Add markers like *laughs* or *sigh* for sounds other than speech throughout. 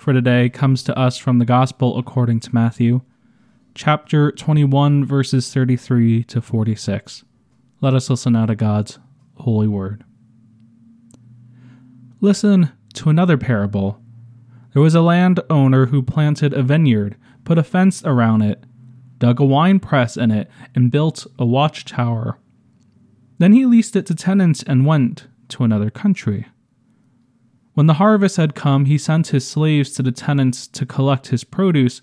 for today comes to us from the Gospel according to Matthew, chapter 21, verses 33 to 46. Let us listen now to God's holy word. Listen to another parable. There was a landowner who planted a vineyard, put a fence around it, dug a wine press in it, and built a watchtower. Then he leased it to tenants and went to another country. When the harvest had come, he sent his slaves to the tenants to collect his produce,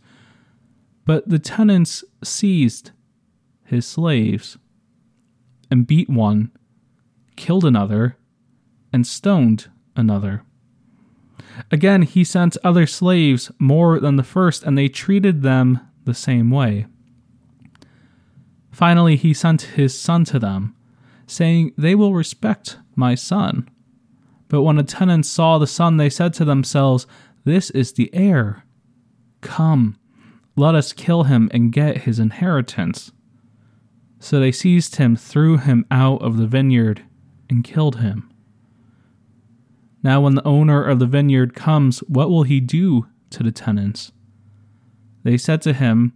but the tenants seized his slaves and beat one, killed another, and stoned another. Again, he sent other slaves more than the first, and they treated them the same way. Finally, he sent his son to them, saying, They will respect my son. But when the tenants saw the son, they said to themselves, This is the heir. Come, let us kill him and get his inheritance. So they seized him, threw him out of the vineyard, and killed him. Now, when the owner of the vineyard comes, what will he do to the tenants? They said to him,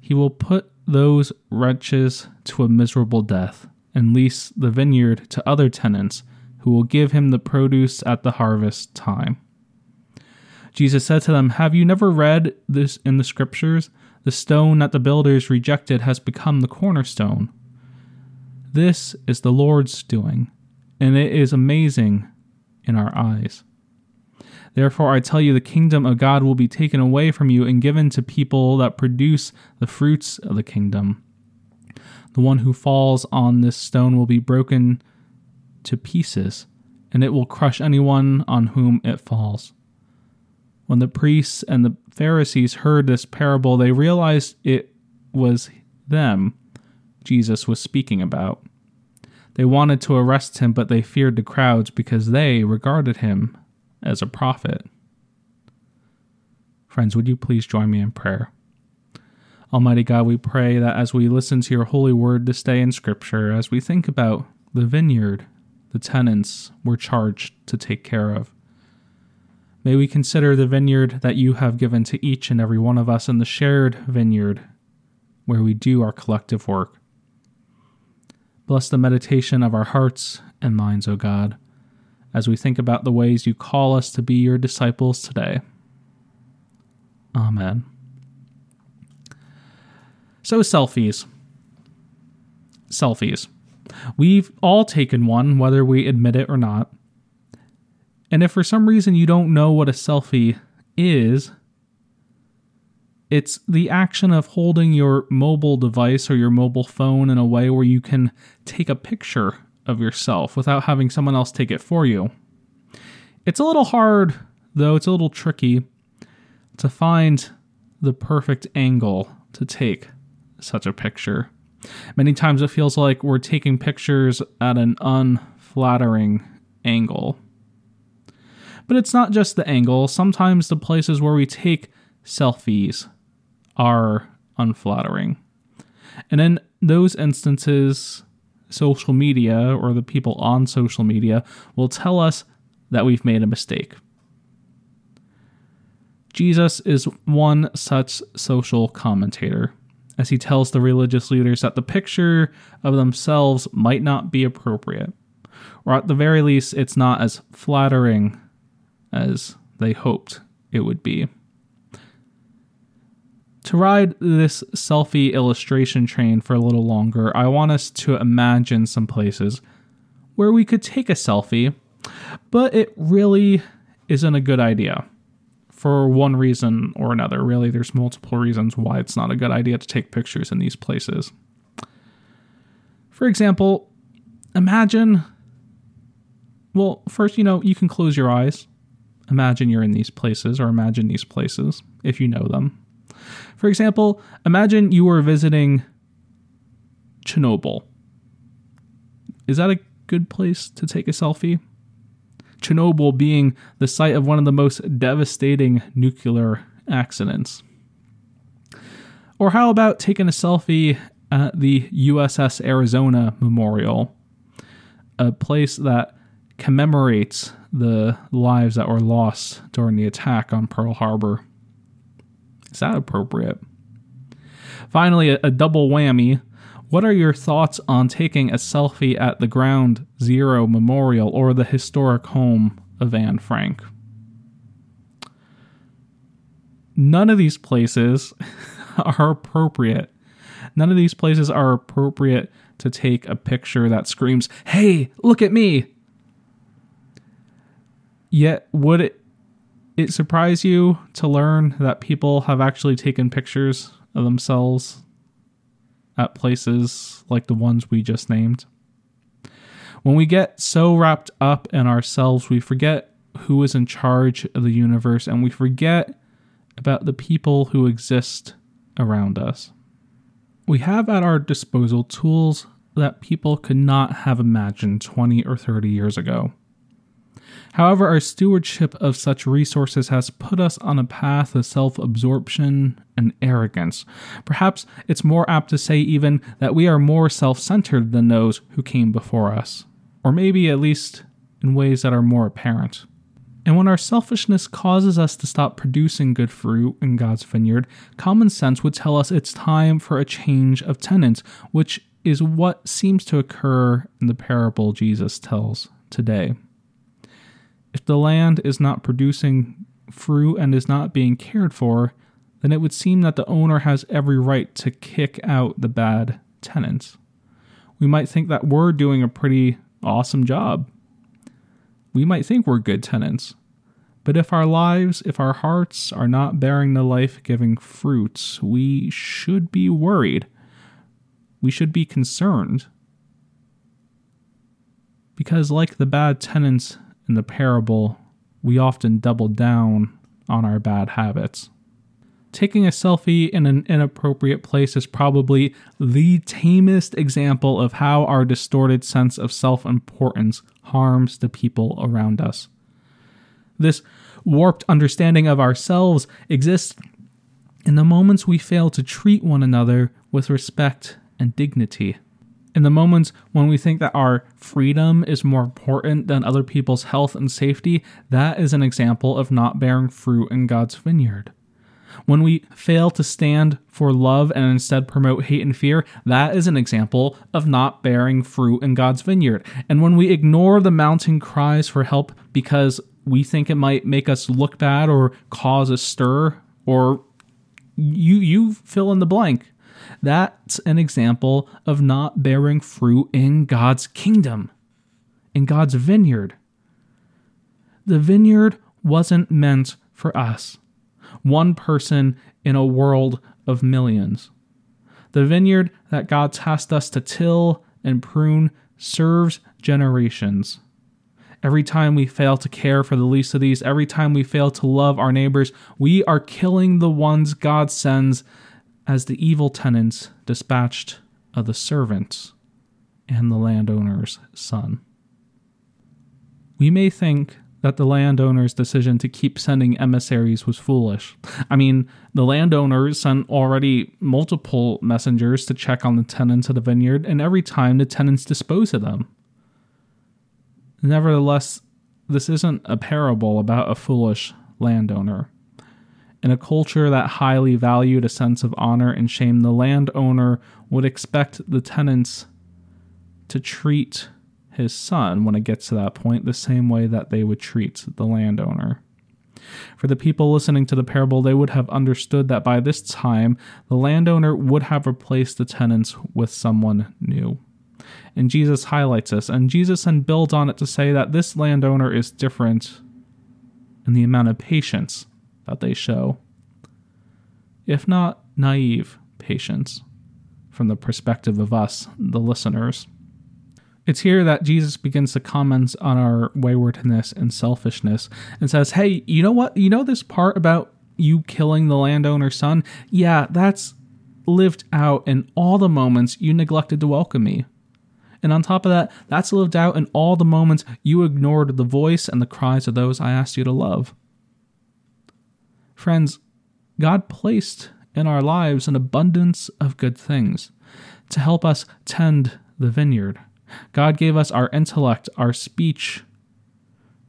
He will put those wretches to a miserable death, and lease the vineyard to other tenants who will give him the produce at the harvest time. Jesus said to them, Have you never read this in the scriptures? The stone that the builders rejected has become the cornerstone. This is the Lord's doing, and it is amazing in our eyes. Therefore, I tell you, the kingdom of God will be taken away from you and given to people that produce the fruits of the kingdom. The one who falls on this stone will be broken to pieces, and it will crush anyone on whom it falls. When the priests and the Pharisees heard this parable, they realized it was them Jesus was speaking about. They wanted to arrest him, but they feared the crowds because they regarded him as a prophet. Friends, would you please join me in prayer? Almighty God, we pray that as we listen to your holy word this day in Scripture, as we think about the vineyard the tenants were charged to take care of. May we consider the vineyard that you have given to each and every one of us in the shared vineyard where we do our collective work. Bless the meditation of our hearts and minds, O God, as we think about the ways you call us to be your disciples today. Amen. So, selfies. Selfies. We've all taken one, whether we admit it or not. And if for some reason you don't know what a selfie is, it's the action of holding your mobile device or your mobile phone in a way where you can take a picture of yourself without having someone else take it for you. It's a little hard, though, it's a little tricky to find the perfect angle to take such a picture. Many times it feels like we're taking pictures at an unflattering angle. But it's not just the angle, sometimes the places where we take selfies are unflattering. And in those instances, social media or the people on social media will tell us that we've made a mistake. Jesus is one such social commentator as he tells the religious leaders that the picture of themselves might not be appropriate, or at the very least, it's not as flattering as they hoped it would be. To ride this selfie illustration train for a little longer, I want us to imagine some places where we could take a selfie, but it really isn't a good idea for one reason or another. Really, there's multiple reasons why it's not a good idea to take pictures in these places. For example, imagine well, first, you know, you can close your eyes. imagine you're in these places or imagine these places if you know them. For example, imagine you were visiting Chernobyl. Is that a good place to take a selfie? Chernobyl being the site of one of the most devastating nuclear accidents. Or how about taking a selfie at the USS Arizona Memorial, a place that commemorates the lives that were lost during the attack on Pearl Harbor? Is that appropriate? Finally, a, double whammy. What are your thoughts on taking a selfie at the Ground Zero Memorial or the historic home of Anne Frank? None of these places *laughs* are appropriate. None of these places are appropriate to take a picture that screams, Hey, look at me! Yet, would it, it surprise you to learn that people have actually taken pictures of themselves at places like the ones we just named? When we get so wrapped up in ourselves, we forget who is in charge of the universe and we forget about the people who exist around us. We have at our disposal tools that people could not have imagined 20 or 30 years ago. However, our stewardship of such resources has put us on a path of self absorption and arrogance. Perhaps it's more apt to say, even, that we are more self centered than those who came before us, or maybe at least in ways that are more apparent. And when our selfishness causes us to stop producing good fruit in God's vineyard, common sense would tell us it's time for a change of tenants, which is what seems to occur in the parable Jesus tells today. If the land is not producing fruit and is not being cared for, then it would seem that the owner has every right to kick out the bad tenants. We might think that we're doing a pretty awesome job we might think we're good tenants. But if our lives, if our hearts are not bearing the life giving fruits, we should be worried. We should be concerned. Because, like the bad tenants in the parable, we often double down on our bad habits. Taking a selfie in an inappropriate place is probably the tamest example of how our distorted sense of self importance harms the people around us. This warped understanding of ourselves exists in the moments we fail to treat one another with respect and dignity. In the moments when we think that our freedom is more important than other people's health and safety, that is an example of not bearing fruit in God's vineyard. When we fail to stand for love and instead promote hate and fear, that is an example of not bearing fruit in God's vineyard. And when we ignore the mounting cries for help because we think it might make us look bad or cause a stir or you you fill in the blank. That's an example of not bearing fruit in God's kingdom, in God's vineyard. The vineyard wasn't meant for us one person in a world of millions. The vineyard that God tasked us to till and prune serves generations. Every time we fail to care for the least of these, every time we fail to love our neighbors, we are killing the ones God sends as the evil tenants dispatched of the servants and the landowner's son. We may think that the landowner's decision to keep sending emissaries was foolish. I mean, the landowner sent already multiple messengers to check on the tenants of the vineyard, and every time the tenants dispose of them. Nevertheless, this isn't a parable about a foolish landowner. In a culture that highly valued a sense of honor and shame, the landowner would expect the tenants to treat his son when it gets to that point the same way that they would treat the landowner. For the people listening to the parable, they would have understood that by this time the landowner would have replaced the tenants with someone new. And Jesus highlights this, and Jesus then builds on it to say that this landowner is different in the amount of patience that they show, if not naive patience, from the perspective of us, the listeners. It's here that Jesus begins to comment on our waywardness and selfishness and says, Hey, you know what? You know this part about you killing the landowner's son? Yeah, that's lived out in all the moments you neglected to welcome me. And on top of that, that's lived out in all the moments you ignored the voice and the cries of those I asked you to love. Friends, God placed in our lives an abundance of good things to help us tend the vineyard. God gave us our intellect, our speech,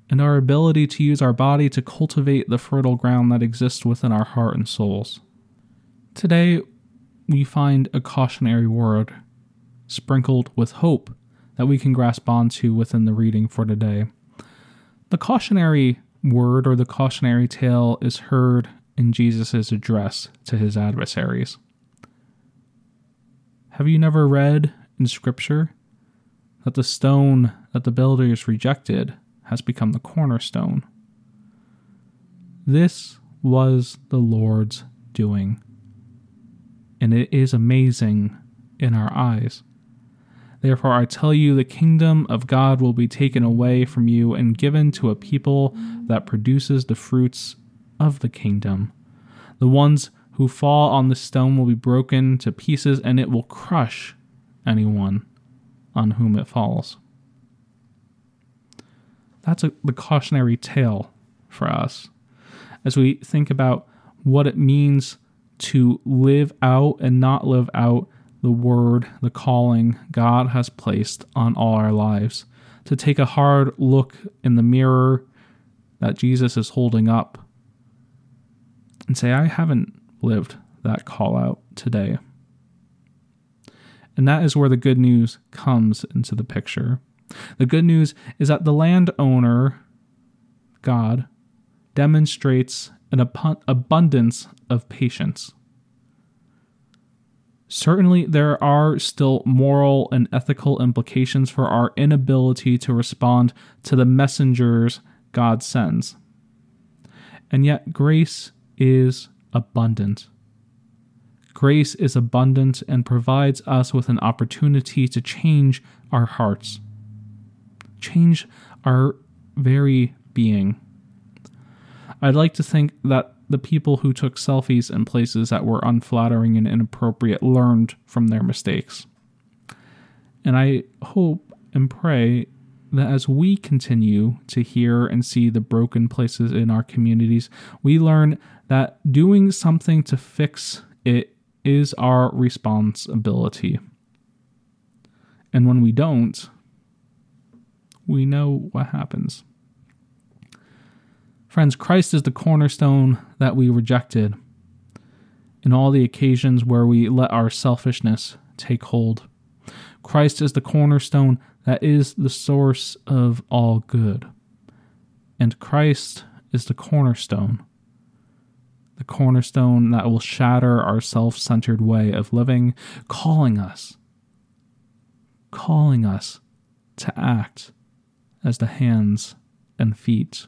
and our ability to use our body to cultivate the fertile ground that exists within our heart and souls. Today, we find a cautionary word sprinkled with hope that we can grasp onto within the reading for today. The cautionary word or the cautionary tale is heard in Jesus' address to his adversaries. Have you never read in Scripture that the stone that the builders rejected has become the cornerstone? This was the Lord's doing, and it is amazing in our eyes. Therefore, I tell you, the kingdom of God will be taken away from you and given to a people that produces the fruits of the kingdom. The ones who fall on the stone will be broken to pieces, and it will crush anyone on whom it falls. That's a, the cautionary tale for us as we think about what it means to live out and not live out the word, the calling God has placed on all our lives, to take a hard look in the mirror that Jesus is holding up and say, I haven't lived that call out today. And that is where the good news comes into the picture. The good news is that the landowner, God, demonstrates an abundance of patience. Certainly, there are still moral and ethical implications for our inability to respond to the messengers God sends. And yet, grace is abundant. Grace is abundant and provides us with an opportunity to change our hearts, change our very being. I'd like to think that the people who took selfies in places that were unflattering and inappropriate learned from their mistakes. And I hope and pray that as we continue to hear and see the broken places in our communities, we learn that doing something to fix it is our responsibility. And when we don't, we know what happens. Friends, Christ is the cornerstone that we rejected in all the occasions where we let our selfishness take hold. Christ is the cornerstone that is the source of all good. And Christ is the cornerstone, the cornerstone that will shatter our self centered way of living, calling us, calling us to act as the hands and feet